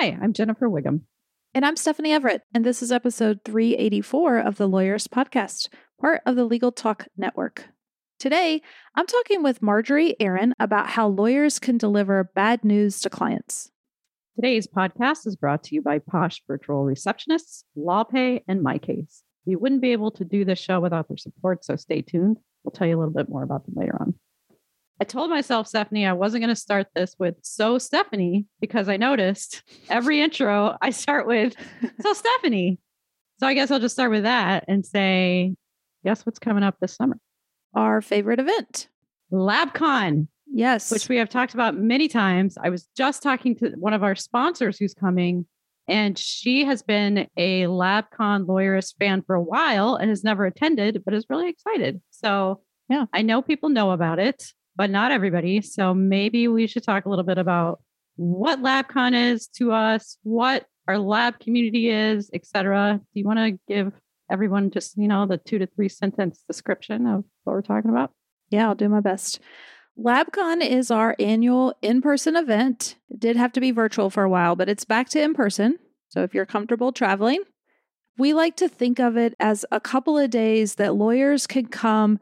Hi, I'm Jennifer Whigham. And I'm Stephanie Everett, and this is episode 384 of the Lawyerist Podcast, part of the Legal Talk Network. Today, I'm talking with Marjorie Aaron about how lawyers can deliver bad news to clients. Today's podcast is brought to you by Posh Virtual Receptionists, LawPay, and MyCase. We wouldn't be able to do this show without their support, so stay tuned. We'll tell you a little bit more about them later on. I told myself, Stephanie, I wasn't going to start this with so Stephanie because I noticed every intro I start with so Stephanie. So I guess I'll just start with that and say, guess what's coming up this summer? Our favorite event, LabCon. Yes. Which we have talked about many times. I was just talking to one of our sponsors who's coming, and she has been a LabCon Lawyerist fan for a while and has never attended, but is really excited. So, yeah, I know people know about it but not everybody. So maybe we should talk a little bit about what LabCon is to us, what our lab community is, etc. Do you want to give everyone just, you know, the two to three sentence description of what we're talking about? Yeah, I'll do my best. LabCon is our annual in person event. It did have to be virtual for a while, but it's back to in person. So if you're comfortable traveling, we like to think of it as a couple of days that lawyers can come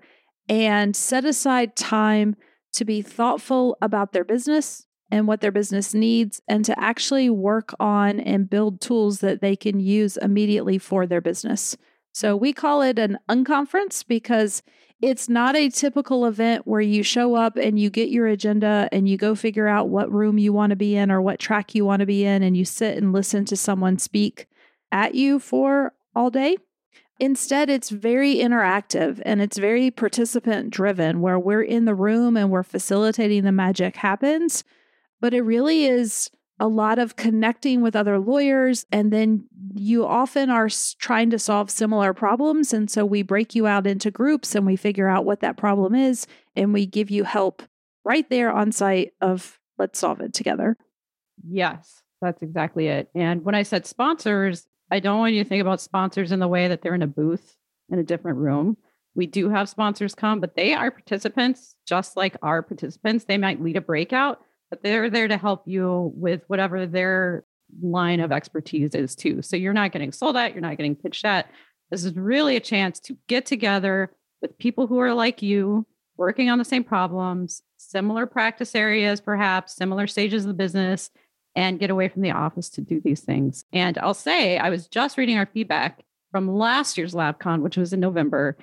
and set aside time to be thoughtful about their business and what their business needs and to actually work on and build tools that they can use immediately for their business. So we call it an unconference because it's not a typical event where you show up and you get your agenda and you go figure out what room you want to be in or what track you want to be in and you sit and listen to someone speak at you for all day. Instead, it's very interactive and it's very participant driven, where we're in the room and we're facilitating the magic happens. But it really is a lot of connecting with other lawyers. And then you often are trying to solve similar problems. And so we break you out into groups and we figure out what that problem is. And we give you help right there on site of let's solve it together. Yes, that's exactly it. And when I said sponsors, I don't want you to think about sponsors in the way that they're in a booth in a different room. We do have sponsors come, but they are participants just like our participants. They might lead a breakout, but they're there to help you with whatever their line of expertise is too. So you're not getting sold at, you're not getting pitched at. This is really a chance to get together with people who are like you, working on the same problems, similar practice areas, perhaps similar stages of the business, and get away from the office to do these things. And I'll say, I was just reading our feedback from last year's LabCon, which was in November.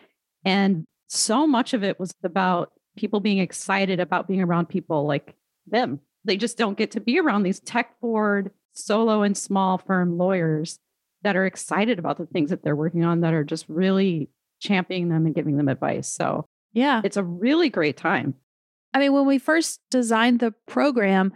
And so much of it was about people being excited about being around people like them. They just don't get to be around these tech forward, solo and small firm lawyers that are excited about the things that they're working on that are just really championing them and giving them advice. So, yeah, it's a really great time. I mean, when we first designed the program,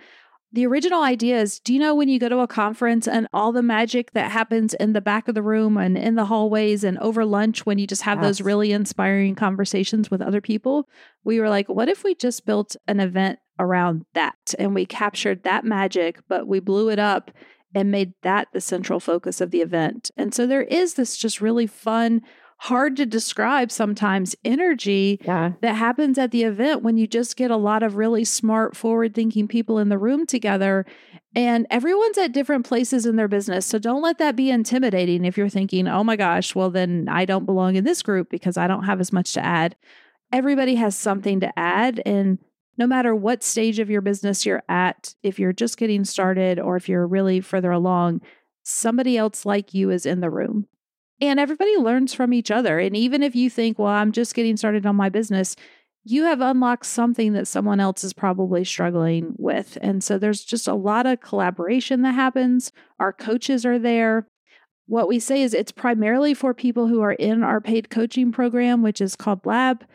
the original idea is do you know when you go to a conference and all the magic that happens in the back of the room and in the hallways and over lunch when you just have yes. those really inspiring conversations with other people? We were like, what if we just built an event around that and we captured that magic, but we blew it up and made that the central focus of the event? And so there is this just really fun, hard to describe sometimes energy yeah. that happens at the event when you just get a lot of really smart, forward thinking people in the room together. And everyone's at different places in their business. So don't let that be intimidating if you're thinking, oh my gosh, well, then I don't belong in this group because I don't have as much to add. Everybody has something to add. And no matter what stage of your business you're at, if you're just getting started or if you're really further along, somebody else like you is in the room. And everybody learns from each other. And even if you think, well, I'm just getting started on my business, you have unlocked something that someone else is probably struggling with. And so there's just a lot of collaboration that happens. Our coaches are there. What we say is it's primarily for people who are in our paid coaching program, which is called Lab,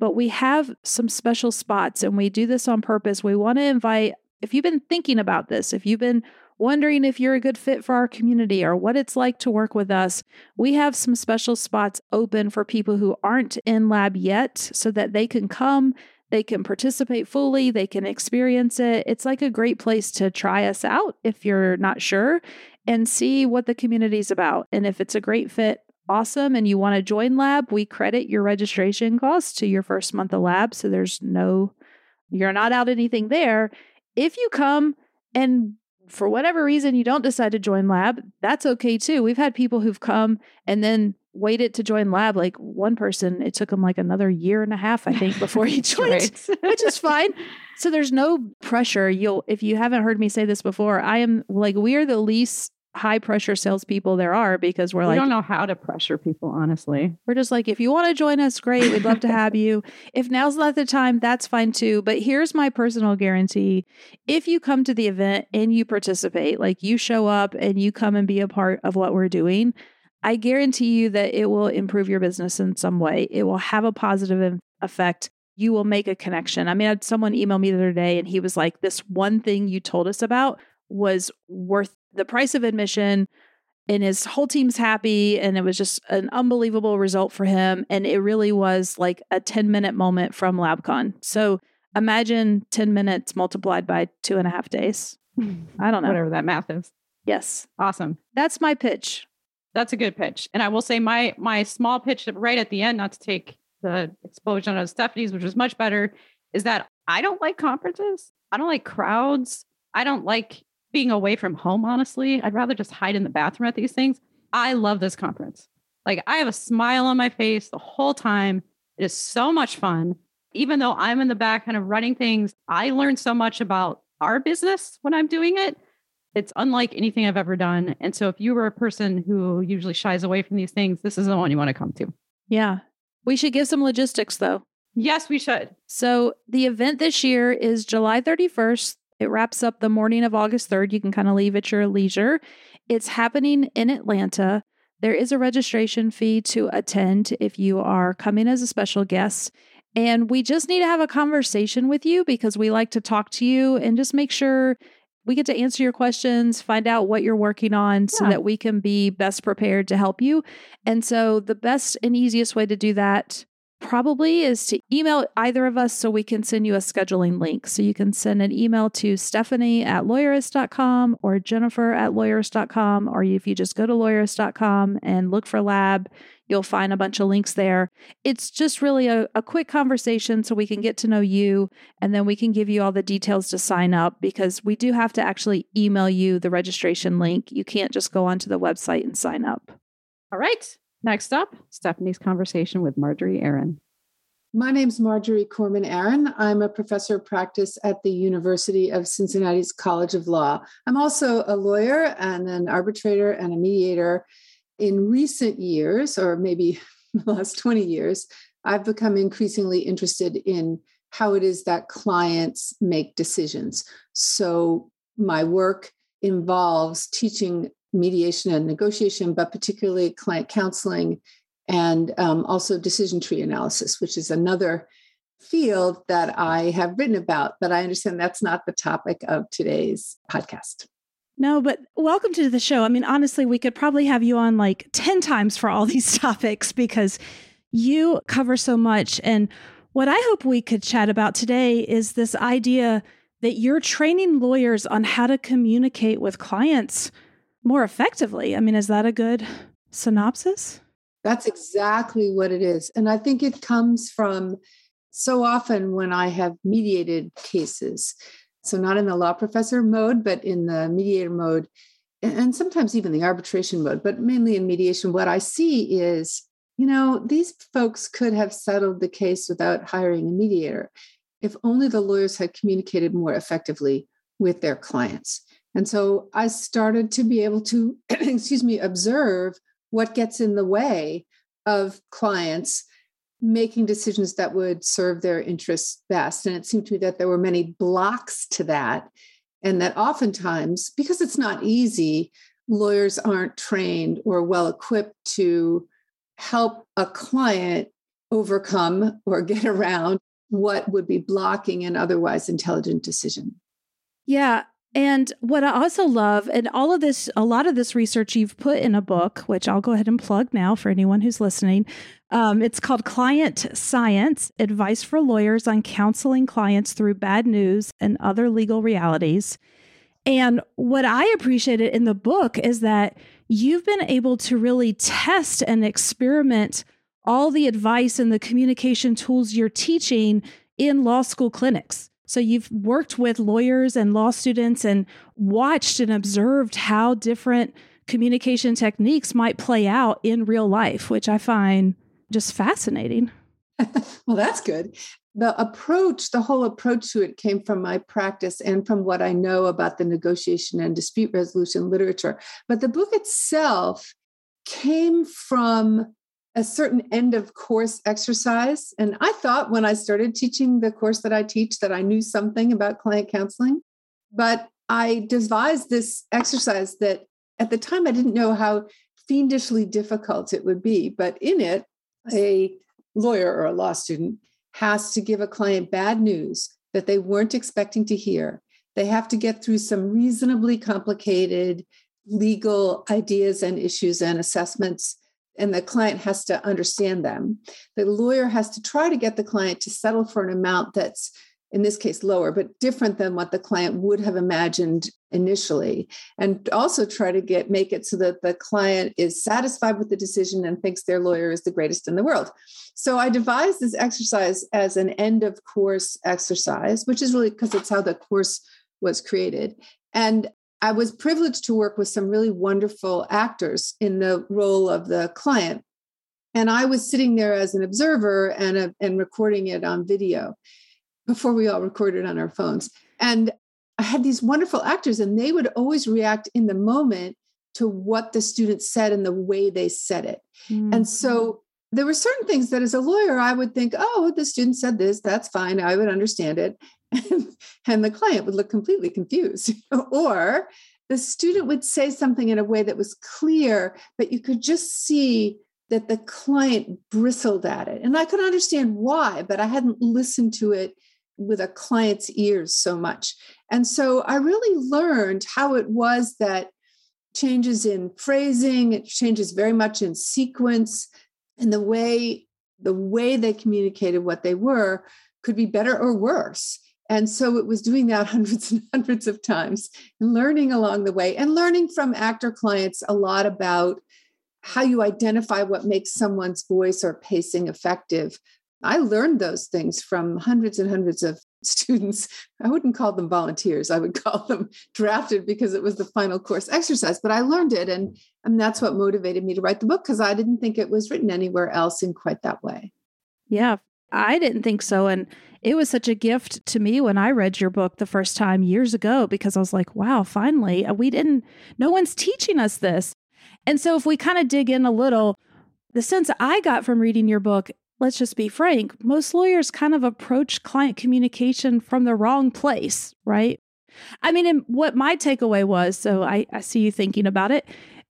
but we have some special spots and we do this on purpose. We want to invite if you've been thinking about this, if you've been wondering if you're a good fit for our community or what it's like to work with us, we have some special spots open for people who aren't in lab yet so that they can come, they can participate fully, they can experience it. It's like a great place to try us out if you're not sure and see what the community's about. And if it's a great fit, awesome, and you want to join lab, we credit your registration costs to your first month of lab. So there's no, you're not out anything there. If you come and for whatever reason you don't decide to join lab, that's okay too. We've had people who've come and then waited to join lab. Like one person, it took him like another year and a half, I think, before he joined, which is fine. So there's no pressure. You'll, if you haven't heard me say this before, I am like, we are the least high pressure salespeople there are because we're we like, don't know how to pressure people, honestly. We're just like, if you want to join us, great. We'd love to have you. If now's not the time, that's fine too. But here's my personal guarantee if you come to the event and you participate, like you show up and you come and be a part of what we're doing, I guarantee you that it will improve your business in some way. It will have a positive effect. You will make a connection. I mean, I had someone email me the other day and he was like, This one thing you told us about was worth the price of admission and his whole team's happy and it was just an unbelievable result for him and it really was like a 10 minute moment from labcon. So imagine 10 minutes multiplied by two and a half days. I don't know. Whatever that math is. Yes. Awesome. That's my pitch. That's a good pitch and i will say my my small pitch right at the end not to take the explosion of stephanie's which was much better is that i don't like conferences. I don't like crowds. I don't like being away from home, honestly. I'd rather just hide in the bathroom at these things. I love this conference. Like, I have a smile on my face the whole time. It is so much fun. Even though I'm in the back kind of running things, I learn so much about our business when I'm doing it. It's unlike anything I've ever done. And so, if you were a person who usually shies away from these things, this is the one you want to come to. Yeah. We should give some logistics though. Yes, we should. So, the event this year is July 31st it wraps up the morning of August 3rd. You can kind of leave at your leisure. It's happening in Atlanta. There is a registration fee to attend if you are coming as a special guest. And we just need to have a conversation with you because we like to talk to you and just make sure we get to answer your questions, find out what you're working on so that we can be best prepared to help you. And so, the best and easiest way to do that probably is to email either of us so we can send you a scheduling link. So you can send an email to Stephanie at lawyerist.com or Jennifer at lawyerist.com. Or if you just go to lawyerist.com and look for lab, you'll find a bunch of links there. It's just really a, a quick conversation so we can get to know you and then we can give you all the details to sign up because we do have to actually email you the registration link. You can't just go onto the website and sign up. All right. Next up, Stephanie's conversation with Marjorie Aaron. My name is Marjorie Corman Aaron. I'm a professor of practice at the University of Cincinnati's College of Law. I'm also a lawyer and an arbitrator and a mediator. In recent years, or maybe the last 20 years, I've become increasingly interested in how it is that clients make decisions. So my work involves teaching mediation and negotiation, but particularly client counseling and um, also decision tree analysis, which is another field that I have written about. But I understand that's not the topic of today's podcast. No, but welcome to the show. I mean, honestly, we could probably have you on like 10 times for all these topics because you cover so much. And what I hope we could chat about today is this idea that you're training lawyers on how to communicate with clients more effectively. I mean, is that a good synopsis? That's exactly what it is. And I think it comes from so often when I have mediated cases, so not in the law professor mode, but in the mediator mode, and sometimes even the arbitration mode, but mainly in mediation, what I see is, you know, these folks could have settled the case without hiring a mediator if only the lawyers had communicated more effectively with their clients. And so I started to be able to, excuse me, observe what gets in the way of clients making decisions that would serve their interests best. And it seemed to me that there were many blocks to that. And that oftentimes, because it's not easy, lawyers aren't trained or well equipped to help a client overcome or get around what would be blocking an otherwise intelligent decision. Yeah. And what I also love, and all of this, a lot of this research you've put in a book, which I'll go ahead and plug now for anyone who's listening. Um, it's called Client Science Advice for Lawyers on Counseling Clients Through Bad News and Other Legal Realities. And what I appreciated in the book is that you've been able to really test and experiment all the advice and the communication tools you're teaching in law school clinics. So you've worked with lawyers and law students and watched and observed how different communication techniques might play out in real life, which I find just fascinating. well, that's good. The approach, the whole approach to it came from my practice and from what I know about the negotiation and dispute resolution literature. But the book itself came from a certain end of course exercise. And I thought when I started teaching the course that I teach that I knew something about client counseling. But I devised this exercise that at the time I didn't know how fiendishly difficult it would be. But in it, a lawyer or a law student has to give a client bad news that they weren't expecting to hear. They have to get through some reasonably complicated legal ideas and issues and assessments and the client has to understand them. The lawyer has to try to get the client to settle for an amount that's, in this case, lower, but different than what the client would have imagined initially. And also try to get make it so that the client is satisfied with the decision and thinks their lawyer is the greatest in the world. So I devised this exercise as an end of course exercise, which is really because it's how the course was created. And I was privileged to work with some really wonderful actors in the role of the client. And I was sitting there as an observer and, a, and recording it on video before we all recorded on our phones. And I had these wonderful actors, and they would always react in the moment to what the student said and the way they said it. Mm-hmm. And so there were certain things that as a lawyer, I would think, oh, the student said this, that's fine. I would understand it. and the client would look completely confused. or the student would say something in a way that was clear, but you could just see that the client bristled at it. And I could understand why, but I hadn't listened to it with a client's ears so much. And so I really learned how it was that changes in phrasing, it changes very much in sequence, and the way the way they communicated what they were could be better or worse. And so it was doing that hundreds and hundreds of times and learning along the way and learning from actor clients a lot about how you identify what makes someone's voice or pacing effective. I learned those things from hundreds and hundreds of students. I wouldn't call them volunteers, I would call them drafted because it was the final course exercise, but I learned it. And, and that's what motivated me to write the book because I didn't think it was written anywhere else in quite that way. Yeah, I didn't think so. And it was such a gift to me when I read your book the first time years ago because I was like, wow, finally, uh, we didn't, no one's teaching us this. And so if we kind of dig in a little, the sense I got from reading your book, let's just be frank, most lawyers kind of approach client communication from the wrong place, right? I mean, and what my takeaway was, so I, I see you thinking about it,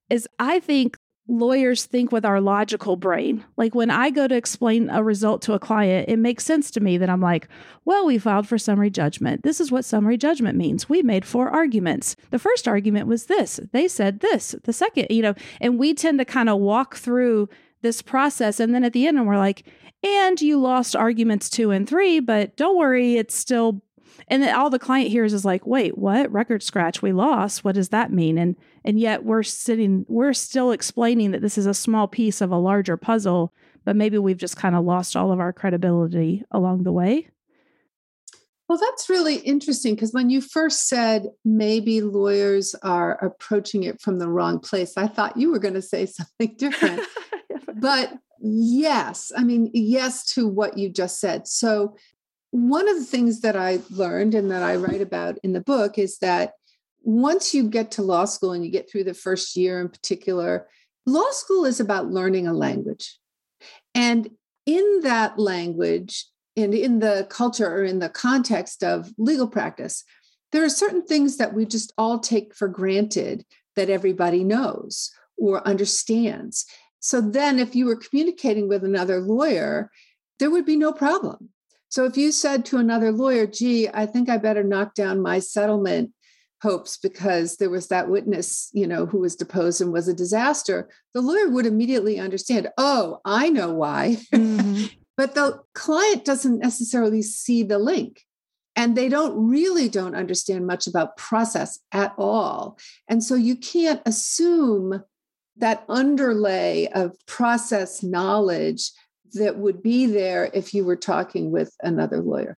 is I think lawyers think with our logical brain. Like when I go to explain a result to a client, it makes sense to me that I'm like, well, we filed for summary judgment. This is what summary judgment means. We made four arguments. The first argument was this. They said this. The second, you know, and we tend to kind of walk through this process. And then at the end, and we're like, and you lost arguments two and three, but don't worry, it's still and then all the client hears is like wait what? Record scratch? We lost. What does that mean? And and yet we're sitting we're still explaining that this is a small piece of a larger puzzle but maybe we've just kind of lost all of our credibility along the way. Well that's really interesting because when you first said maybe lawyers are approaching it from the wrong place i thought you were going to say something different. But yes i mean yes to what you just said. So one of the things that I learned and that I write about in the book is that once you get to law school and you get through the first year in particular, law school is about learning a language. And in that language and in the culture or in the context of legal practice, there are certain things that we just all take for granted that everybody knows or understands. So then, if you were communicating with another lawyer, there would be no problem So if you said to another lawyer, gee, I think I better knock down my settlement hopes because there was that witness, you know, who was deposed and was a disaster, the lawyer would immediately understand, oh, I know why. Mm-hmm. but the client doesn't necessarily see the link and they don't really don't understand much about process at all and so you can't assume that underlay of process knowledge that would be there if you were talking with another lawyer.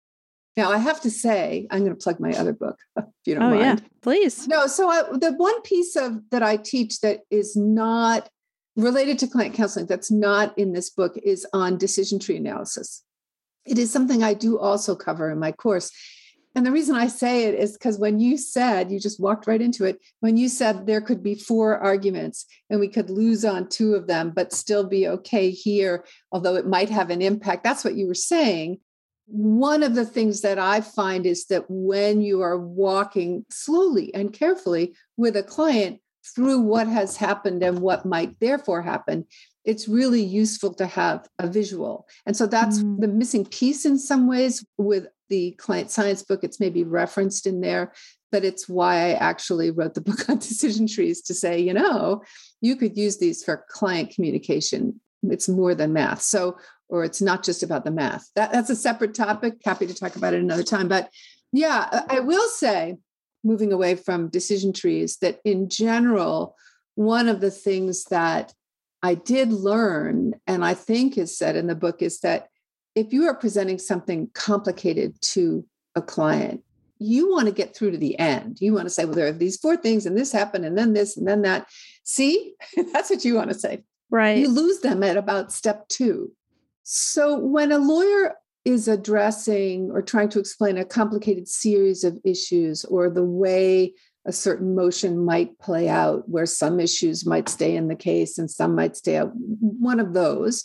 Now i have to say i'm going to plug my other book if you don't oh, mind. yeah please. No so I, the one piece of that i teach that is not related to client counseling that's not in this book is on decision tree analysis. It is something I do also cover in my course. And the reason I say it is because when you said, you just walked right into it, when you said there could be four arguments and we could lose on two of them, but still be okay here, although it might have an impact, that's what you were saying. One of the things that I find is that when you are walking slowly and carefully with a client through what has happened and what might therefore happen, it's really useful to have a visual. And so that's mm. the missing piece in some ways with the client science book. It's maybe referenced in there, but it's why I actually wrote the book on decision trees to say, you know, you could use these for client communication. It's more than math. So, or it's not just about the math. That, that's a separate topic. Happy to talk about it another time. But yeah, I will say, moving away from decision trees, that in general, one of the things that I did learn, and I think is said in the book, is that if you are presenting something complicated to a client, you want to get through to the end. You want to say, well, there are these four things, and this happened, and then this, and then that. See, that's what you want to say. Right. You lose them at about step two. So when a lawyer is addressing or trying to explain a complicated series of issues or the way a certain motion might play out where some issues might stay in the case and some might stay out one of those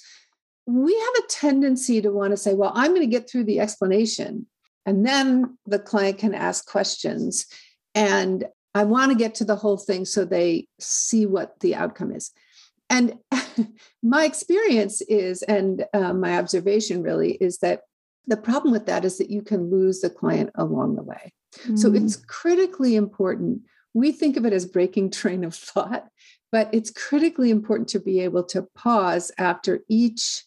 we have a tendency to want to say well i'm going to get through the explanation and then the client can ask questions and i want to get to the whole thing so they see what the outcome is and my experience is and uh, my observation really is that the problem with that is that you can lose the client along the way Mm. So it's critically important. We think of it as breaking train of thought, but it's critically important to be able to pause after each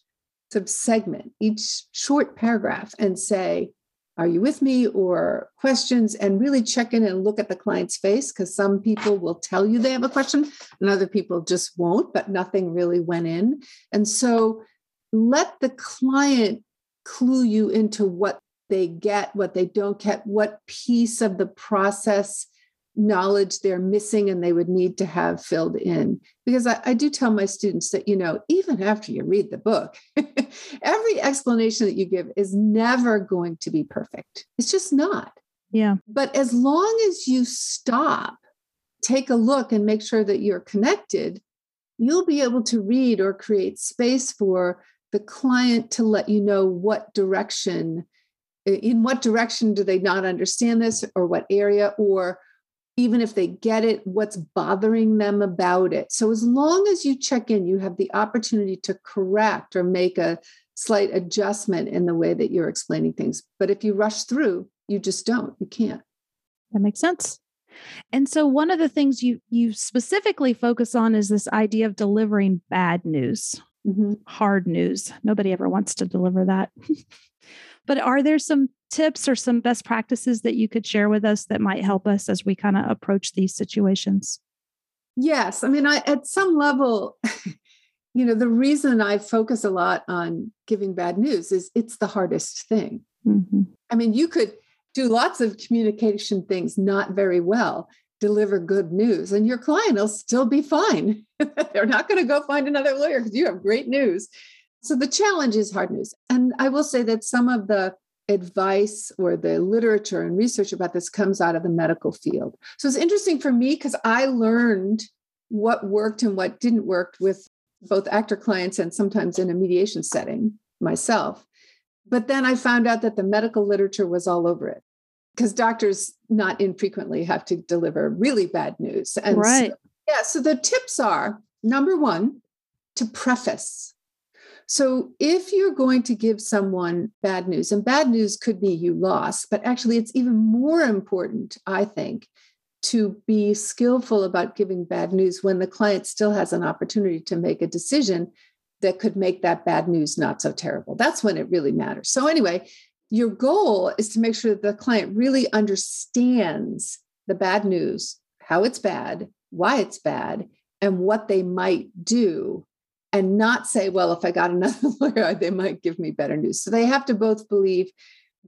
subsegment, each short paragraph, and say, are you with me? or questions and really check in and look at the client's face because some people will tell you they have a question and other people just won't but nothing really went in. And so let the client clue you into what they get, what they don't get, what piece of the process knowledge they're missing and they would need to have filled in. Because I, I do tell my students that, you know, even after you read the book, every explanation that you give is never going to be perfect. It's just not. Yeah. But as long as you stop, take a look and make sure that you're connected, you'll be able to read or create space for the client to let you know what direction in what direction do they not understand this or what area or even if they get it what's bothering them about it. So as long as you check in you have the opportunity to correct or make a slight adjustment in the way that you're explaining things. But if you rush through you just don't you can't. That makes sense. And so one of the things you you specifically focus on is this idea of delivering bad news mm-hmm. hard news. Nobody ever wants to deliver that. But are there some tips or some best practices that you could share with us that might help us as we kind of approach these situations? Yes. I mean, I, at some level, you know, the reason I focus a lot on giving bad news is it's the hardest thing. Mm-hmm. I mean, you could do lots of communication things not very well, deliver good news, and your client will still be fine. They're not going to go find another lawyer because you have great news. So the challenge is hard news. And I will say that some of the advice or the literature and research about this comes out of the medical field. So it's interesting for me because I learned what worked and what didn't work with both actor clients and sometimes in a mediation setting myself. But then I found out that the medical literature was all over it because doctors not infrequently have to deliver really bad news. And right. So, yeah, so the tips are number one, to preface So if you're going to give someone bad news, and bad news could be you lost, but actually it's even more important, I think, to be skillful about giving bad news when the client still has an opportunity to make a decision that could make that bad news not so terrible. That's when it really matters. So, anyway, your goal is to make sure that the client really understands the bad news, how it's bad, why it's bad, and what they might do, and not say, well, if I got another lawyer, they might give me better news. So, they have to both believe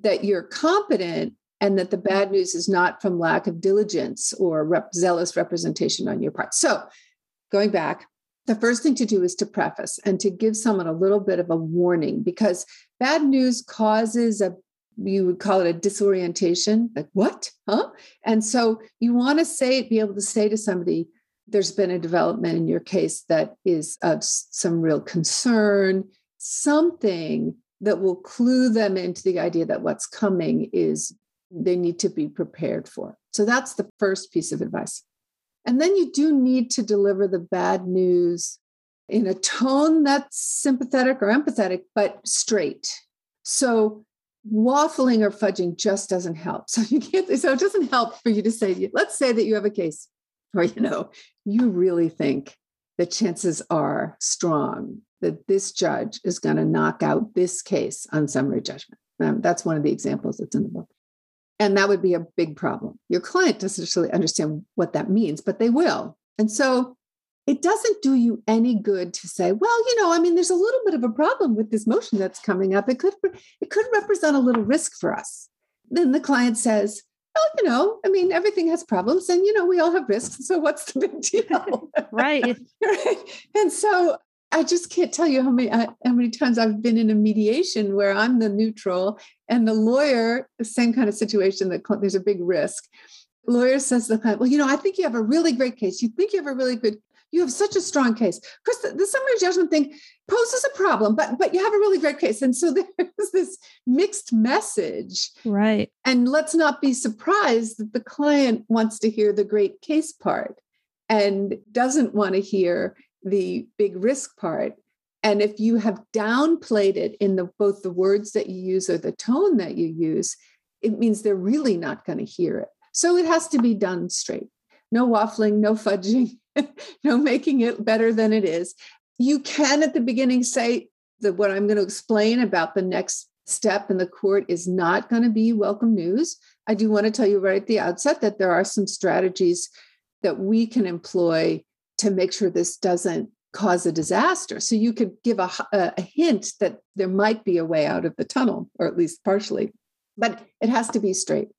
that you're competent and that the mm-hmm. bad news is not from lack of diligence or rep- zealous representation on your part. So, going back, the first thing to do is to preface and to give someone a little bit of a warning because bad news causes a you would call it a disorientation like what huh and so you want to say be able to say to somebody there's been a development in your case that is of some real concern something that will clue them into the idea that what's coming is they need to be prepared for so that's the first piece of advice and then you do need to deliver the bad news in a tone that's sympathetic or empathetic, but straight. So waffling or fudging just doesn't help. So you can't, so it doesn't help for you to say, let's say that you have a case where, you know, you really think the chances are strong that this judge is going to knock out this case on summary judgment. Um, that's one of the examples that's in the book. And that would be a big problem. Your client doesn't necessarily understand what that means, but they will. And so it doesn't do you any good to say, well, you know, I mean, there's a little bit of a problem with this motion that's coming up. It could it could represent a little risk for us. Then the client says, well, you know, I mean, everything has problems and, you know, we all have risks. So what's the big deal? right. right. And so I just can't tell you how many uh, how many times I've been in a mediation where I'm the neutral and the lawyer, the same kind of situation that there's a big risk. Lawyer says to the client, "Well, you know, I think you have a really great case. You think you have a really good, you have such a strong case. Of course, the, the summary judgment thing poses a problem, but but you have a really great case." And so there's this mixed message, right? And let's not be surprised that the client wants to hear the great case part and doesn't want to hear the big risk part and if you have downplayed it in the both the words that you use or the tone that you use it means they're really not going to hear it so it has to be done straight no waffling no fudging no making it better than it is you can at the beginning say that what i'm going to explain about the next step in the court is not going to be welcome news i do want to tell you right at the outset that there are some strategies that we can employ to make sure this doesn't cause a disaster. So you could give a, a, hint that there might be a way out of the tunnel, or at least partially, but it has to be straight.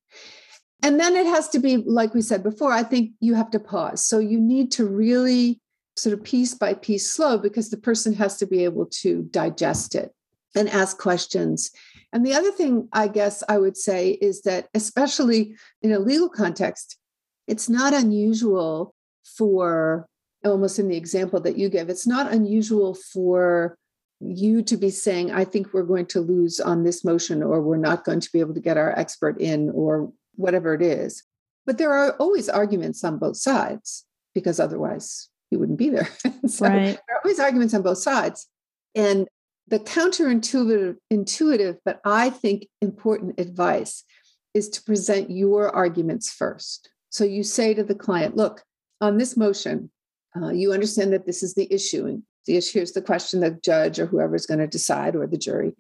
And then it has to be, like we said before, I think you have to pause. So you need to really sort of piece by piece slow because the person has to be able to digest it and ask questions. And the other thing I guess I would say is that, especially in a legal context, it's not unusual for almost in the example that you give, it's not unusual for you to be saying, I think we're going to lose on this motion, or we're not going to be able to get our expert in, or whatever it is. But there are always arguments on both sides because otherwise you wouldn't be there. so right. there are always arguments on both sides. And the counterintuitive, intuitive, but I think important advice is to present your arguments first. So you say to the client, look, on this motion, uh, you understand that this is the issue. And the issue is the question the judge or whoever is going to decide or the jury.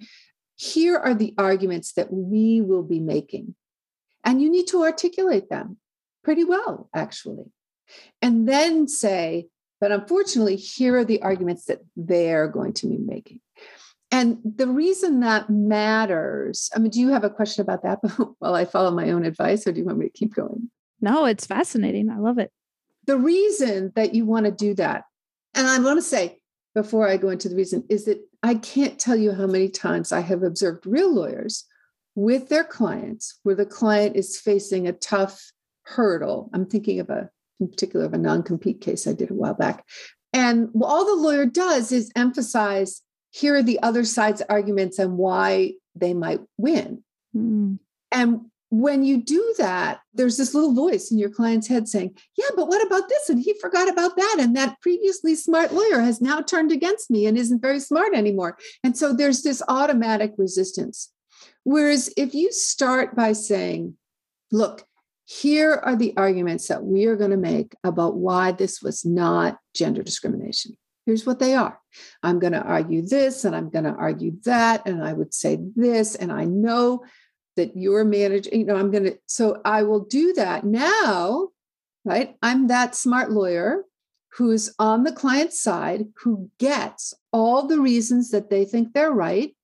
Here are the arguments that we will be making. And you need to articulate them pretty well, actually. And then say, but unfortunately, here are the arguments that they're going to be making. And the reason that matters, I mean, do you have a question about that while I follow my own advice, or do you want me to keep going? No, it's fascinating. I love it the reason that you want to do that, and I want to say before I go into the reason, is that I can't tell you how many times I have observed real lawyers with their clients where the client is facing a tough hurdle. I'm thinking of a, in particular, of a non compete case I did a while back. And all the lawyer does is emphasize here are the other side's arguments and why they might win. Mm. And when you do that, there's this little voice in your client's head saying, Yeah, but what about this? And he forgot about that. And that previously smart lawyer has now turned against me and isn't very smart anymore. And so there's this automatic resistance. Whereas if you start by saying, Look, here are the arguments that we are going to make about why this was not gender discrimination. Here's what they are. I'm going to argue this and I'm going to argue that. And I would say this. And I know that you're managing, you know, I'm going to, so I will do that now, right? I'm that smart lawyer who's on the client's side, who gets all the reasons that they think they're right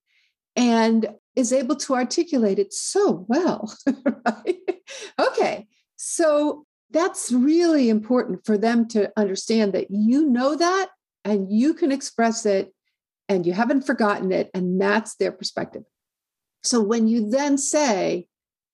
and is able to articulate it so well, right? Okay. So that's really important for them to understand that you know that and you can express it and you haven't forgotten it and that's their perspective so when you then say,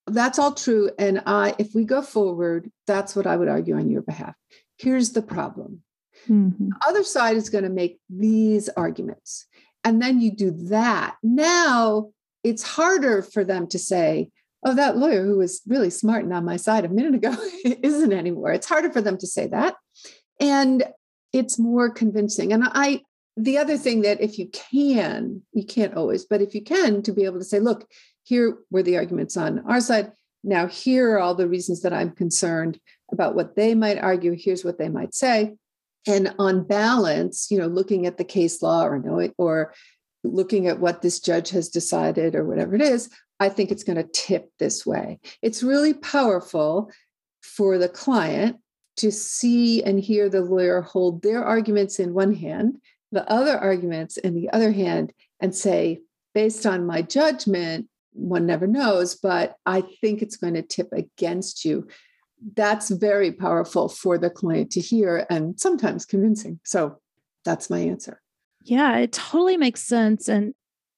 that's all true, and I, if we go forward, that's what I would argue on your behalf. Here's the problem. Mm-hmm. The other side is going to make these arguments. And then you do that. Now it's harder for them to say, oh, that lawyer who was really smart and on my side a minute ago isn't anymore. It's harder for them to say that. And it's more convincing. And I, the other thing that if you can, you can't always, but if you can, to be able to say, look, here were the arguments on our side. Now, here are all the reasons that I'm concerned about what they might argue. Here's what they might say. And on balance, you know, looking at the case law or knowing or looking at what this judge has decided or whatever it is, I think it's going to tip this way. It's really powerful for the client to see and hear the lawyer hold their arguments in one hand the other arguments in the other hand and say, based on my judgment, one never knows, but I think it's going to tip against you. That's very powerful for the client to hear and sometimes convincing. So that's my answer. Yeah, it totally makes sense. And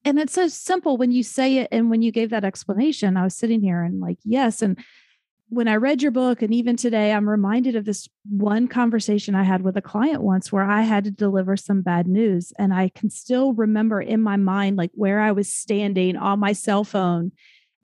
and it's so simple when you say it and when you gave that explanation. I was sitting here and like, yes. And when I read your book, and even today, I'm reminded of this one conversation I had with a client once where I had to deliver some bad news. And I can still remember in my mind, like where I was standing on my cell phone.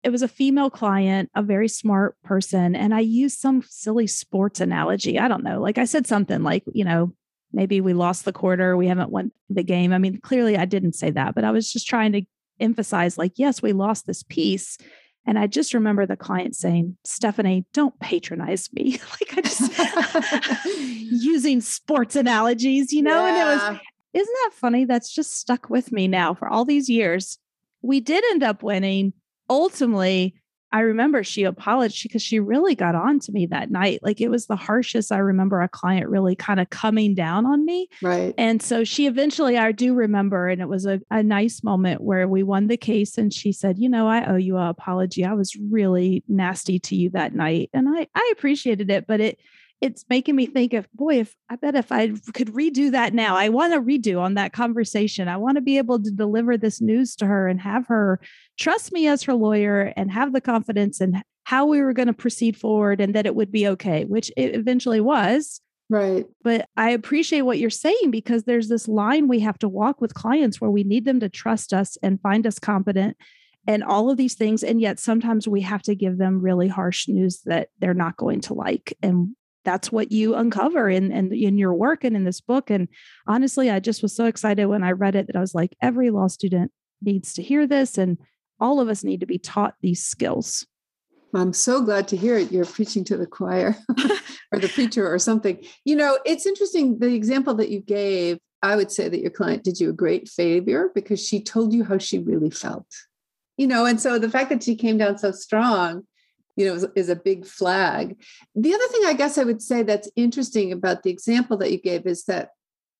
It was a female client, a very smart person. And I used some silly sports analogy. I don't know. Like I said something like, you know, maybe we lost the quarter, we haven't won the game. I mean, clearly I didn't say that, but I was just trying to emphasize, like, yes, we lost this piece and I just remember the client saying, Stephanie, don't patronize me. like I just using sports analogies, you know? Yeah. And it was, isn't that funny? That's just stuck with me now for all these years. We did end up winning. Ultimately, I remember she apologized because she really got on to me that night. Like it was the harshest I remember a client really kind of coming down on me. Right. And so she eventually, I do remember, and it was a, a nice moment where we won the case. And she said, You know, I owe you an apology. I was really nasty to you that night. And I, I appreciated it, but it, it's making me think of boy if i bet if i could redo that now i want to redo on that conversation. I want to be able to deliver this news to her and have her trust me as her lawyer and have the confidence in how we were going to proceed forward and that it would be okay which it eventually was. Right. But i appreciate what you're saying because there's this line we have to walk with clients where we need them to trust us and find us competent and all of these things and yet sometimes we have to give them really harsh news that they're not going to like and that's what you uncover in, in in your work and in this book. And honestly i just was so excited when i read it that i was like every law student needs to hear this and all of us need to be taught these skills. I'm so glad to hear it. You're preaching to the choir or the preacher or something. You know it's interesting the example that you gave i would say that your client did you a great favor because she told you how she really felt. You know and so the fact that she came down so strong you know, is, is, a big flag. The other thing I guess I would say that's interesting about the example that you gave is that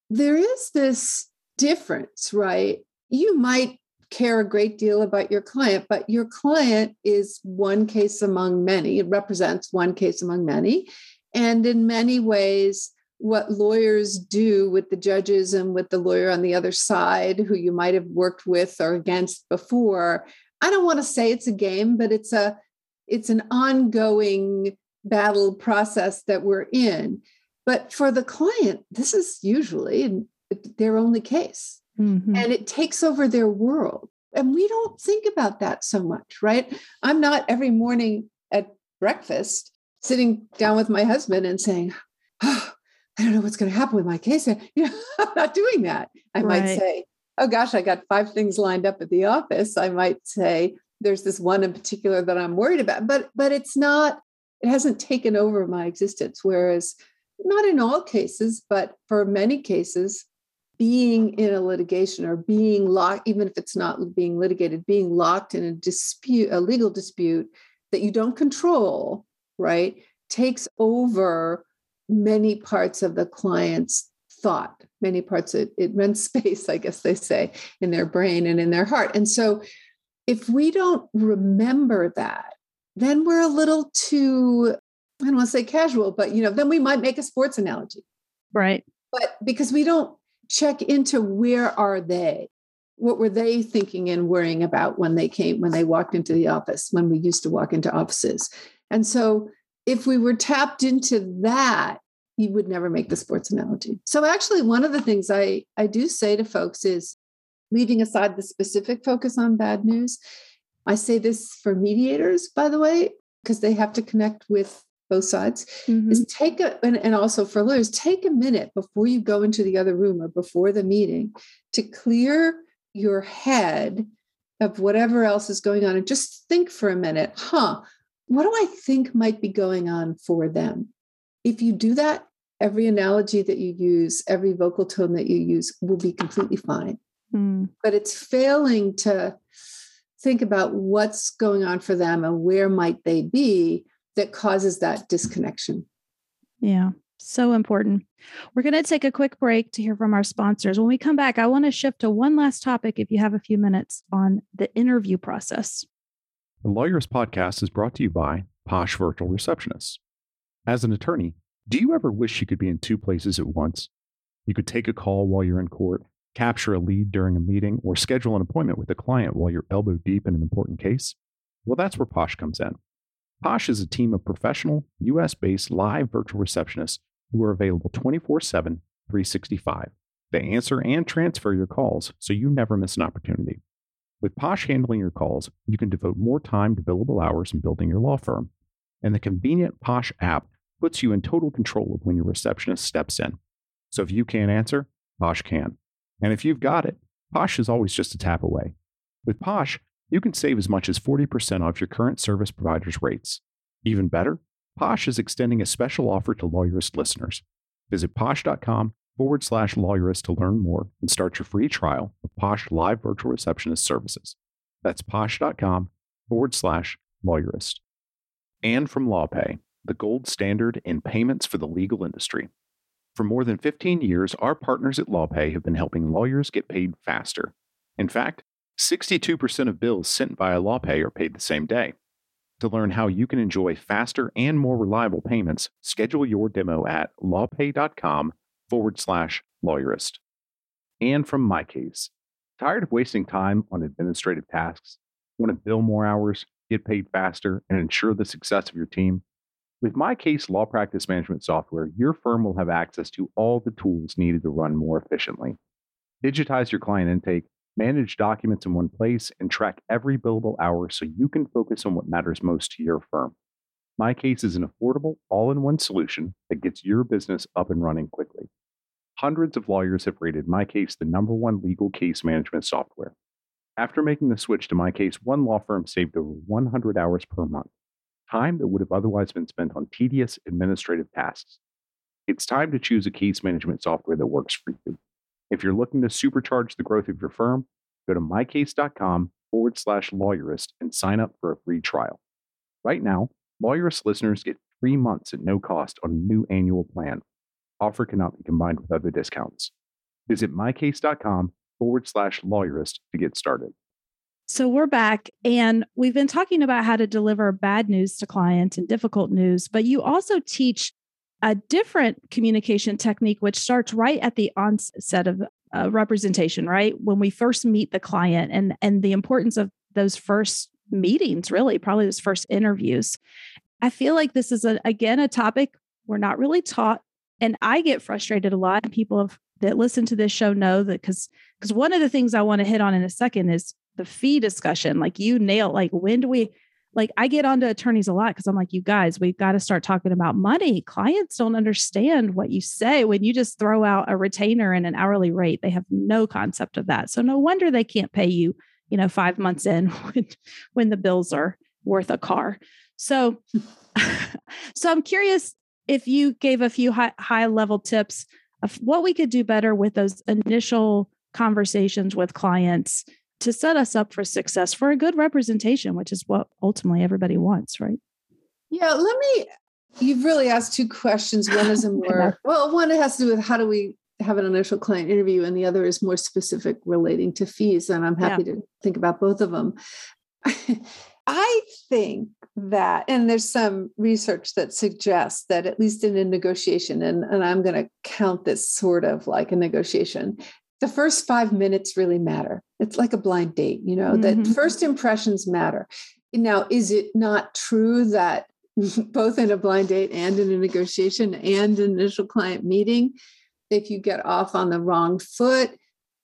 there is this difference, right? You might care a great deal about your client, but your client is one case among many. It represents one case among many. And in many ways, what lawyers do with the judges and with the lawyer on the other side who you might have worked with or against before, I don't want to say it's a game, but it's a it's an ongoing battle process that we're in. But for the client, this is usually their only case. Mm-hmm. And it takes over their world. And we don't think about that so much, right? I'm not every morning at breakfast, sitting down with my husband and saying, oh, I don't know what's going to happen with my case. You know, I'm not doing that. I right. might say, oh gosh, I got five things lined up at the office. I might say, there's this one in particular that I'm worried about, but but it's not, it hasn't taken over my existence. Whereas not in all cases, but for many cases, being in a litigation or being locked, even if it's not being litigated, being locked in a dispute, a legal dispute that you don't control, right, takes over many parts of the client's thought, many parts of it rents space, I guess they say, in their brain and in their heart. And so if we don't remember that, then we're a little too, I don't want to say casual, but you know, then we might make a sports analogy. Right. But because we don't check into where are they? What were they thinking and worrying about when they came, when they walked into the office, when we used to walk into offices? And so if we were tapped into that, you would never make the sports analogy. So actually, one of the things I, I do say to folks is leaving aside the specific focus on bad news. I say this for mediators, by the way, because they have to connect with both sides mm-hmm. is take a and, and also for lawyers take a minute before you go into the other room or before the meeting to clear your head of whatever else is going on and just think for a minute huh what do i think might be going on for them if you do that every analogy that you use every vocal tone that you use will be completely fine mm. but it's failing to think about what's going on for them and where might they be that causes that disconnection. Yeah, so important. We're going to take a quick break to hear from our sponsors. When we come back, I want to shift to one last topic, if you have a few minutes, on the interview process. The Lawyerist Podcast is brought to you by Posh Virtual Receptionists. As an attorney, do you ever wish you could be in two places at once? You could take a call while you're in court, capture a lead during a meeting, or schedule an appointment with a client while you're elbow deep in an important case? Well, that's where Posh comes in. Posh is a team of professional, US based live virtual receptionists who are available 24 7, 365. They answer and transfer your calls so you never miss an opportunity. With Posh handling your calls, you can devote more time to billable hours and building your law firm. And the convenient Posh app puts you in total control of when your receptionist steps in. So if you can't answer, Posh can. And if you've got it, Posh is always just a tap away. With Posh, you can save as much as 40% off your current service provider's rates. Even better, Posh is extending a special offer to Lawyerist listeners. Visit posh.com forward slash lawyerist to learn more and start your free trial of Posh Live Virtual Receptionist services. That's posh.com forward slash lawyerist. And from LawPay, the gold standard in payments for the legal industry. For more than 15 years, our partners at LawPay have been helping lawyers get paid faster. In fact, 62% of bills sent via LawPay are paid the same day. To learn how you can enjoy faster and more reliable payments, schedule your demo at lawpay.com forward slash lawyerist. And from MyCase, tired of wasting time on administrative tasks? Want to bill more hours, get paid faster, and ensure the success of your team? With MyCase law practice management software, your firm will have access to all the tools needed to run more efficiently. Digitize your client intake manage documents in one place, and track every billable hour so you can focus on what matters most to your firm. MyCase is an affordable, all in one solution that gets your business up and running quickly. Hundreds of lawyers have rated MyCase the number one legal case management software. After making the switch to MyCase, one law firm saved over 100 hours per month, time that would have otherwise been spent on tedious administrative tasks. It's time to choose a case management software that works for you. If you're looking to supercharge the growth of your firm, go to mycase.com forward slash lawyerist and sign up for a free trial. Right now, Lawyerist listeners get three months at no cost on a new annual plan. Offer cannot be combined with other discounts. Visit mycase.com forward slash lawyerist to get started. So we're back and we've been talking about how to deliver bad news to clients and difficult news, but you also teach a different communication technique, which starts right at the onset of uh, representation, right? When we first meet the client and, and the importance of those first meetings, really, probably those first interviews. I feel like this is, a, again, a topic we're not really taught. And I get frustrated a lot. People have, that listen to this show know that because because one of the things I want to hit on in a second is the fee discussion. Like you nail, like when do we like I get onto attorneys a lot because I'm like, you guys, we've got to start talking about money. Clients don't understand what you say when you just throw out a retainer and an hourly rate. They have no concept of that. So no wonder they can't pay you, you know, five months in when, when the bills are worth a car. So, so I'm curious if you gave a few high, high level tips of what we could do better with those initial conversations with clients to set us up for success for a good representation, which is what ultimately everybody wants, right? Yeah, let me. You've really asked two questions. One is a more, well, one has to do with how do we have an initial client interview, and the other is more specific relating to fees. And I'm happy yeah. to think about both of them. I think that, and there's some research that suggests that at least in a negotiation, and, and I'm going to count this sort of like a negotiation, the first five minutes really matter. It's like a blind date, you know, mm-hmm. that first impressions matter. Now, is it not true that both in a blind date and in a negotiation and an initial client meeting, if you get off on the wrong foot,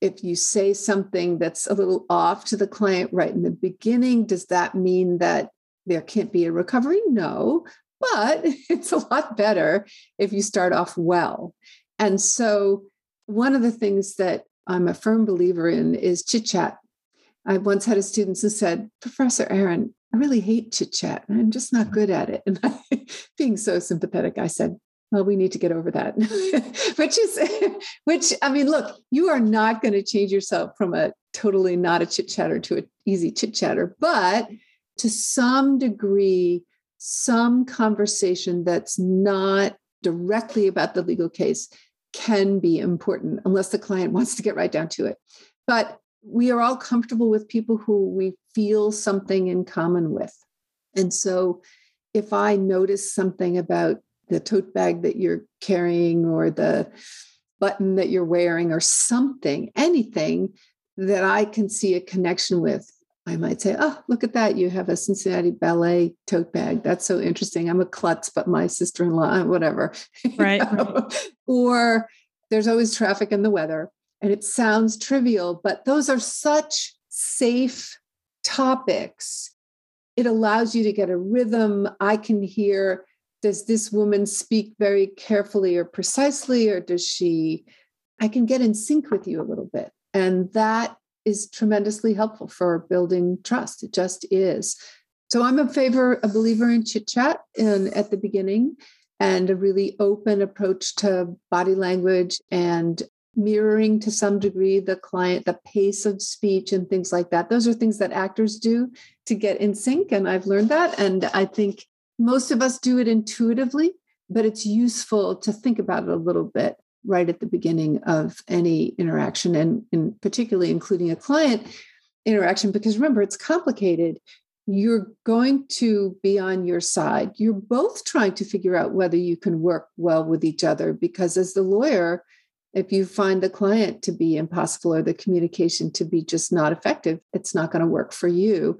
if you say something that's a little off to the client right in the beginning, does that mean that there can't be a recovery? No, but it's a lot better if you start off well. And so, one of the things that I'm a firm believer in is chit chat. I once had a student who said, Professor Aaron, I really hate chit chat. I'm just not good at it. And I, being so sympathetic, I said, well, we need to get over that. which is, which, I mean, look, you are not going to change yourself from a totally not a chit chatter to an easy chit chatter, but to some degree, some conversation that's not directly about the legal case can be important unless the client wants to get right down to it. But we are all comfortable with people who we feel something in common with. And so if I notice something about the tote bag that you're carrying or the button that you're wearing or something, anything that I can see a connection with, I might say, Oh, look at that. You have a Cincinnati Ballet tote bag. That's so interesting. I'm a klutz, but my sister in law, whatever. Right, right. Or there's always traffic and the weather. And it sounds trivial, but those are such safe topics. It allows you to get a rhythm. I can hear does this woman speak very carefully or precisely, or does she? I can get in sync with you a little bit. And that is tremendously helpful for building trust. It just is. So I'm a favor, a believer in chit chat and at the beginning and a really open approach to body language and mirroring to some degree the client, the pace of speech and things like that. Those are things that actors do to get in sync. And I've learned that. And I think most of us do it intuitively, but it's useful to think about it a little bit right at the beginning of any interaction and, and particularly including a client interaction because remember it's complicated. You're going to be on your side. You're both trying to figure out whether you can work well with each other because as the lawyer if you find the client to be impossible or the communication to be just not effective it's not going to work for you.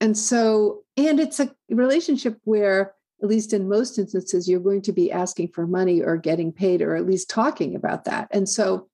And so and it's a relationship where at least in most instances, you're going to be asking for money or getting paid or at least talking about that. And so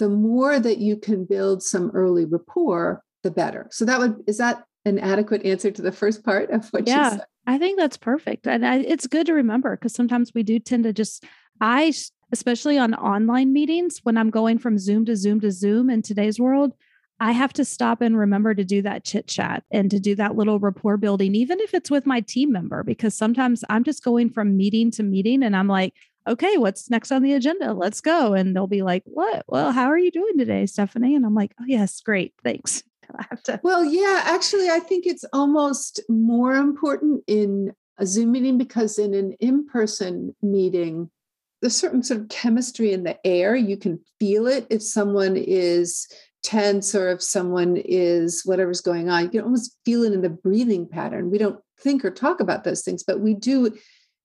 the more that you can build some early rapport, the better. So that would, is that an adequate answer to the first part of what yeah, you said? I think that's perfect. And I, it's good to remember because sometimes we do tend to just, I, especially on online meetings, when I'm going from Zoom to Zoom to Zoom in today's world, I have to stop and remember to do that chit chat and to do that little rapport building, even if it's with my team member, because sometimes I'm just going from meeting to meeting and I'm like, okay, what's next on the agenda? Let's go. And they'll be like, what? Well, how are you doing today, Stephanie? And I'm like, oh, yes, great. Thanks. I have to. Well, yeah, actually, I think it's almost more important in a Zoom meeting because in an in person meeting, there's certain sort of chemistry in the air. You can feel it if someone is tense or if someone is whatever's going on you can almost feel it in the breathing pattern. We don't think or talk about those things but we do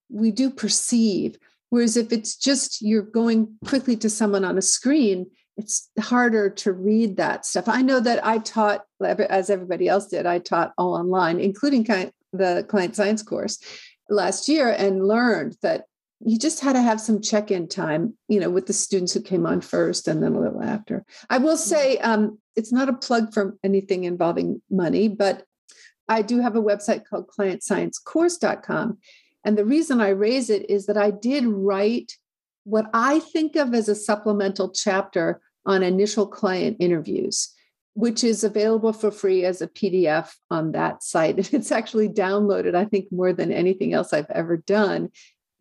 we do perceive. Whereas if it's just you're going quickly to someone on a screen it's harder to read that stuff. I know that i taught as everybody else did i taught all online including the client science course last year and learned that you just had to have some check-in time you know with the students who came on first and then a little after i will say um, it's not a plug for anything involving money but I do have a website called clientsciencecourse.com. And the reason I raise it is that I did write what I think of as a supplemental chapter on initial client interviews, which is available for free as a PDF on that site. And it's actually downloaded, I think, more than anything else I've ever done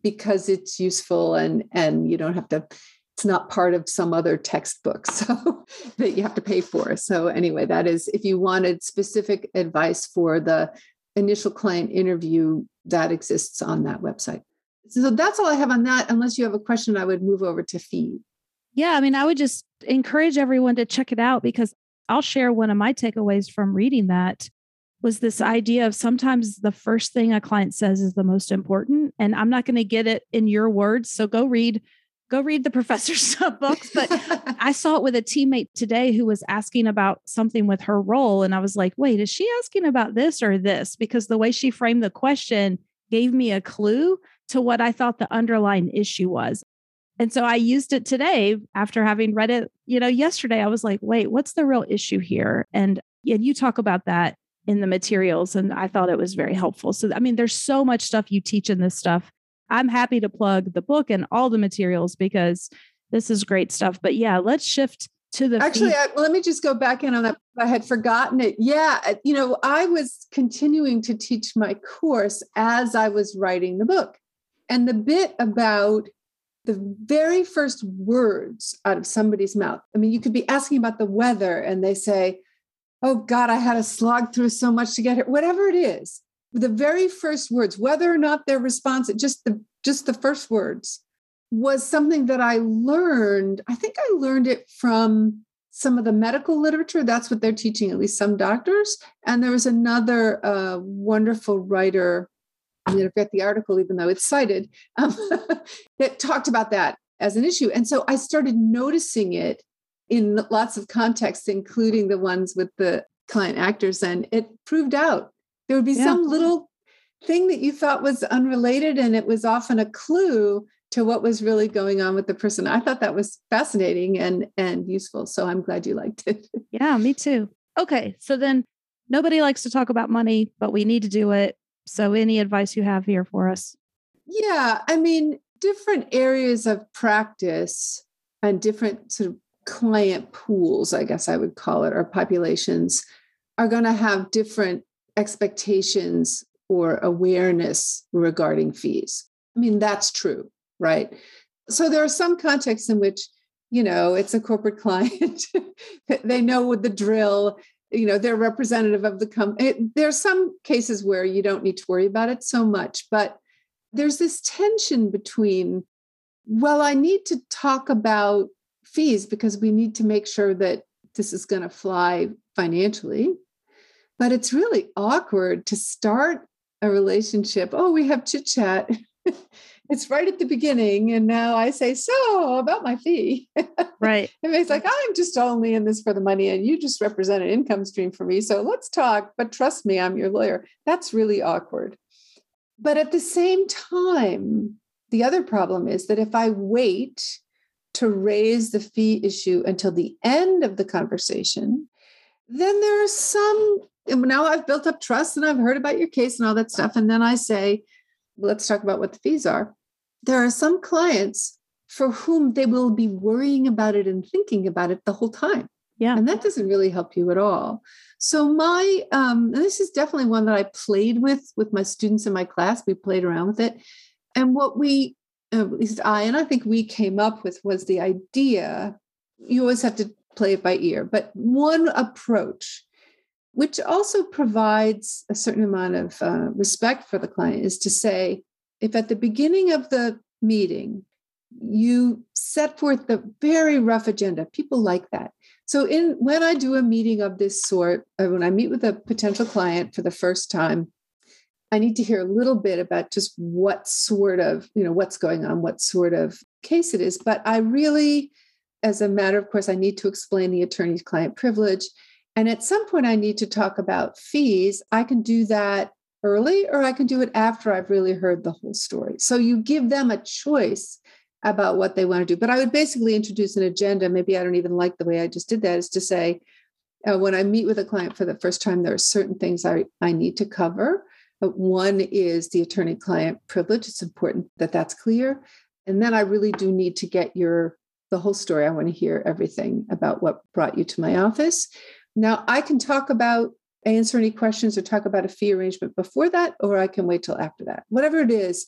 because it's useful and and you don't have to it's not part of some other textbook so that you have to pay for. So anyway that is if you wanted specific advice for the initial client interview that exists on that website. So that's all i have on that. Unless you have a question i would move over to fee. Yeah i mean i would just encourage everyone to check it out because i'll share one of my takeaways from reading that was this idea of sometimes the first thing a client says is the most important and i'm not going to get it in your words so go read go read the professor's books but i saw it with a teammate today who was asking about something with her role and i was like wait is she asking about this or this? Because the way she framed the question gave me a clue to what i thought the underlying issue was. And so i used it today after having read it you know yesterday i was like wait what's the real issue here? And and you talk about that in the materials and I thought it was very helpful. So I mean there's so much stuff you teach in this stuff. I'm happy to plug the book and all the materials because this is great stuff. But yeah, let's shift to the Actually, I, let me just go back in on that. I had forgotten it. Yeah, you know, I was continuing to teach my course as I was writing the book. And the bit about the very first words out of somebody's mouth. I mean, you could be asking about the weather and they say, oh God, I had to slog through so much to get here, whatever it is, the very first words, whether or not they're responsive, just the just the first words was something that I learned. I think I learned it from some of the medical literature. That's what they're teaching, at least some doctors. And there was another uh, wonderful writer. I'm going to forget the article, even though it's cited, um, that talked about that as an issue. And so I started noticing it in lots of contexts, including the ones with the client actors. And it proved out there would be yeah. some little thing that you thought was unrelated, and it was often a clue to what was really going on with the person. I thought that was fascinating and and useful. So I'm glad you liked it. Yeah, me too. Okay, so then nobody likes to talk about money, but we need to do it. So any advice you have here for us? Yeah, I mean, different areas of practice and different sort of client pools, I guess I would call it, or populations, are going to have different expectations or awareness regarding fees. I mean, that's true, right? So there are some contexts in which, you know, it's a corporate client, they know what the drill, you know, they're representative of the company. There are some cases where you don't need to worry about it so much, but there's this tension between, well, I need to talk about fees because we need to make sure that this is going to fly financially. But it's really awkward to start a relationship. Oh, we have chit chat. it's right at the beginning. And now I say, So about my fee. Right. and it's like, I'm just only in this for the money and you just represent an income stream for me. So let's talk. But trust me, I'm your lawyer. That's really awkward. But at the same time, the other problem is that if I wait to raise the fee issue until the end of the conversation, then there are some. Now I've built up trust and I've heard about your case and all that stuff. And then I say, let's talk about what the fees are. There are some clients for whom they will be worrying about it and thinking about it the whole time. Yeah. And that doesn't really help you at all. So my um this is definitely one that I played with with my students in my class. We played around with it. And what we at least I, and I think we came up with was the idea you always have to play it by ear, but one approach, which also provides a certain amount of uh, respect for the client, is to say, if at the beginning of the meeting, you set forth the very rough agenda, people like that. So, in when I do a meeting of this sort, uh, when I meet with a potential client for the first time, I need to hear a little bit about just what sort of, you know, what's going on, what sort of case it is. But I really, as a matter of course, I need to explain the attorney's client privilege. And at some point, I need to talk about fees. I can do that early or I can do it after I've really heard the whole story. So you give them a choice about what they want to do. But I would basically introduce an agenda. Maybe I don't even like the way I just did that, is to say, uh, when I meet with a client for the first time, there are certain things I, I need to cover. One is the attorney client privilege. It's important that that's clear. And then I really do need to get your the whole story. I want to hear everything about what brought you to my office. Now, I can talk about answer any questions or talk about a fee arrangement before that, or I can wait till after that. Whatever it is,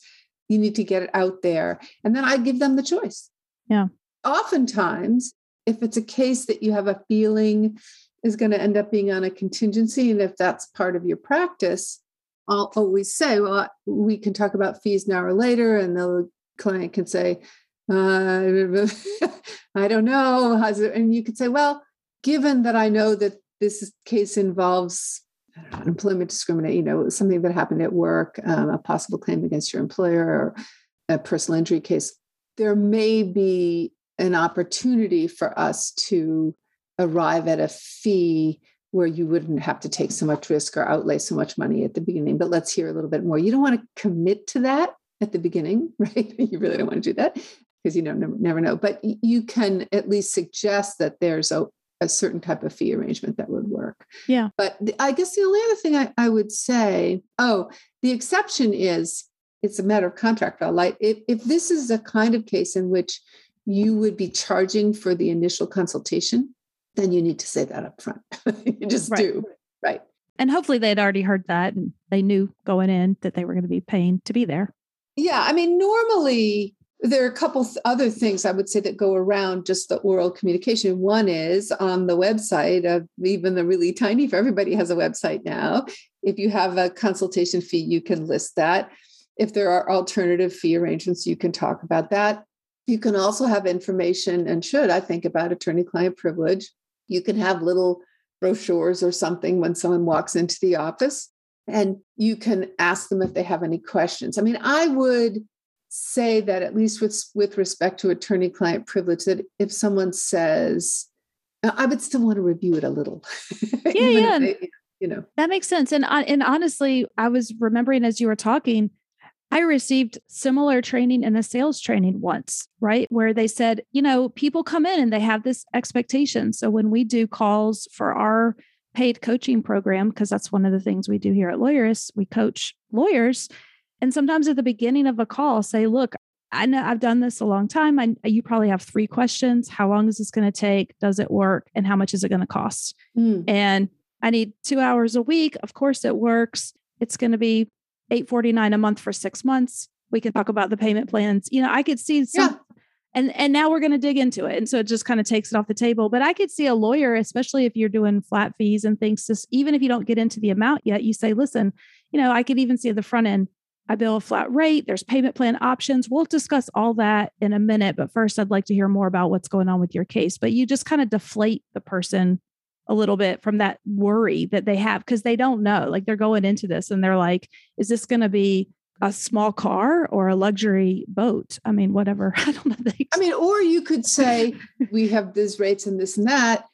you need to get it out there. And then I give them the choice. Yeah. Oftentimes, if it's a case that you have a feeling is going to end up being on a contingency, and if that's part of your practice, always say, well, we can talk about fees now or later. And the client can say, uh, I don't know. And you could say, well, given that I know that this case involves know, employment discrimination, you know, something that happened at work, um, a possible claim against your employer, or a personal injury case, there may be an opportunity for us to arrive at a fee where you wouldn't have to take so much risk or outlay so much money at the beginning. But let's hear a little bit more. You don't want to commit to that at the beginning, right? You really don't want to do that because you know never, never know but you can at least suggest that there's a, a certain type of fee arrangement that would work yeah but the, i guess the only other thing I, I would say oh the exception is it's a matter of contract law like if, if this is a kind of case in which you would be charging for the initial consultation then you need to say that up front you just right. do right and hopefully they had already heard that and they knew going in that they were going to be paying to be there yeah i mean normally there are a couple other things I would say that go around just the oral communication. One is on the website of even the really tiny, for everybody has a website now. If you have a consultation fee, you can list that. If there are alternative fee arrangements, you can talk about that. You can also have information and should, I think, about attorney client privilege. You can have little brochures or something when someone walks into the office and you can ask them if they have any questions. I mean, I would say that at least with with respect to attorney client privilege that if someone says i would still want to review it a little yeah yeah they, you know that makes sense and uh, and honestly i was remembering as you were talking i received similar training in a sales training once right where they said you know people come in and they have this expectation so when we do calls for our paid coaching program because that's one of the things we do here at lawyerist we coach lawyers and sometimes at the beginning of a call, say, look, I know I've done this a long time. I, you probably have three questions. How long is this going to take? Does it work? And how much is it going to cost? Mm. And I need two hours a week. Of course it works. It's going to be 849 a month for six months. We can talk about the payment plans. You know, I could see some yeah. and and now we're going to dig into it. And so it just kind of takes it off the table. But I could see a lawyer, especially if you're doing flat fees and things, just even if you don't get into the amount yet, you say, listen, you know, I could even see the front end, I bill a flat rate. There's payment plan options. We'll discuss all that in a minute. But first, I'd like to hear more about what's going on with your case. But you just kind of deflate the person a little bit from that worry that they have because they don't know. Like they're going into this and they're like, is this going to be a small car or a luxury boat? I mean, whatever. I don't know. I mean, or you could say, we have these rates and this and that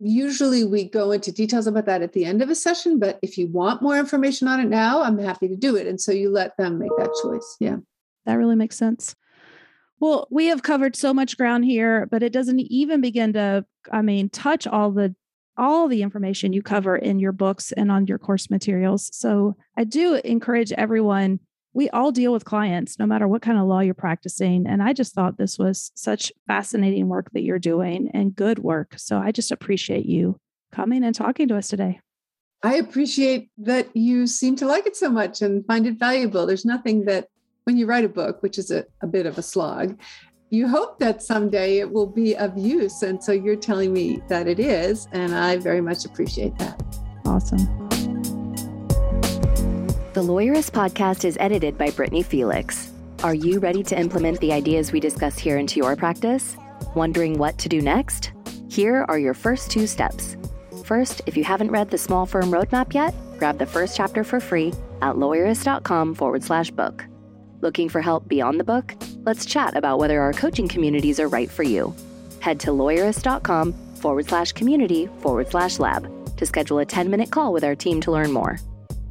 usually we go into details about that at the end of a session but if you want more information on it now i'm happy to do it and so you let them make that choice yeah that really makes sense well we have covered so much ground here but it doesn't even begin to i mean touch all the all the information you cover in your books and on your course materials so i do encourage everyone we all deal with clients no matter what kind of law you're practicing. And I just thought this was such fascinating work that you're doing and good work. So I just appreciate you coming and talking to us today. I appreciate that you seem to like it so much and find it valuable. There's nothing that when you write a book, which is a, a bit of a slog, you hope that someday it will be of use. And so you're telling me that it is. And I very much appreciate that. Awesome. The Lawyerist podcast is edited by Brittany Felix. Are you ready to implement the ideas we discuss here into your practice? Wondering what to do next? Here are your first two steps. First, if you haven't read the Small Firm Roadmap yet, grab the first chapter for free at lawyerist.com forward slash book. Looking for help beyond the book? Let's chat about whether our coaching communities are right for you. Head to lawyerist.com forward slash community forward slash lab to schedule a 10 minute call with our team to learn more.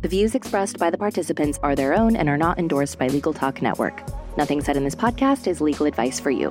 The views expressed by the participants are their own and are not endorsed by Legal Talk Network. Nothing said in this podcast is legal advice for you.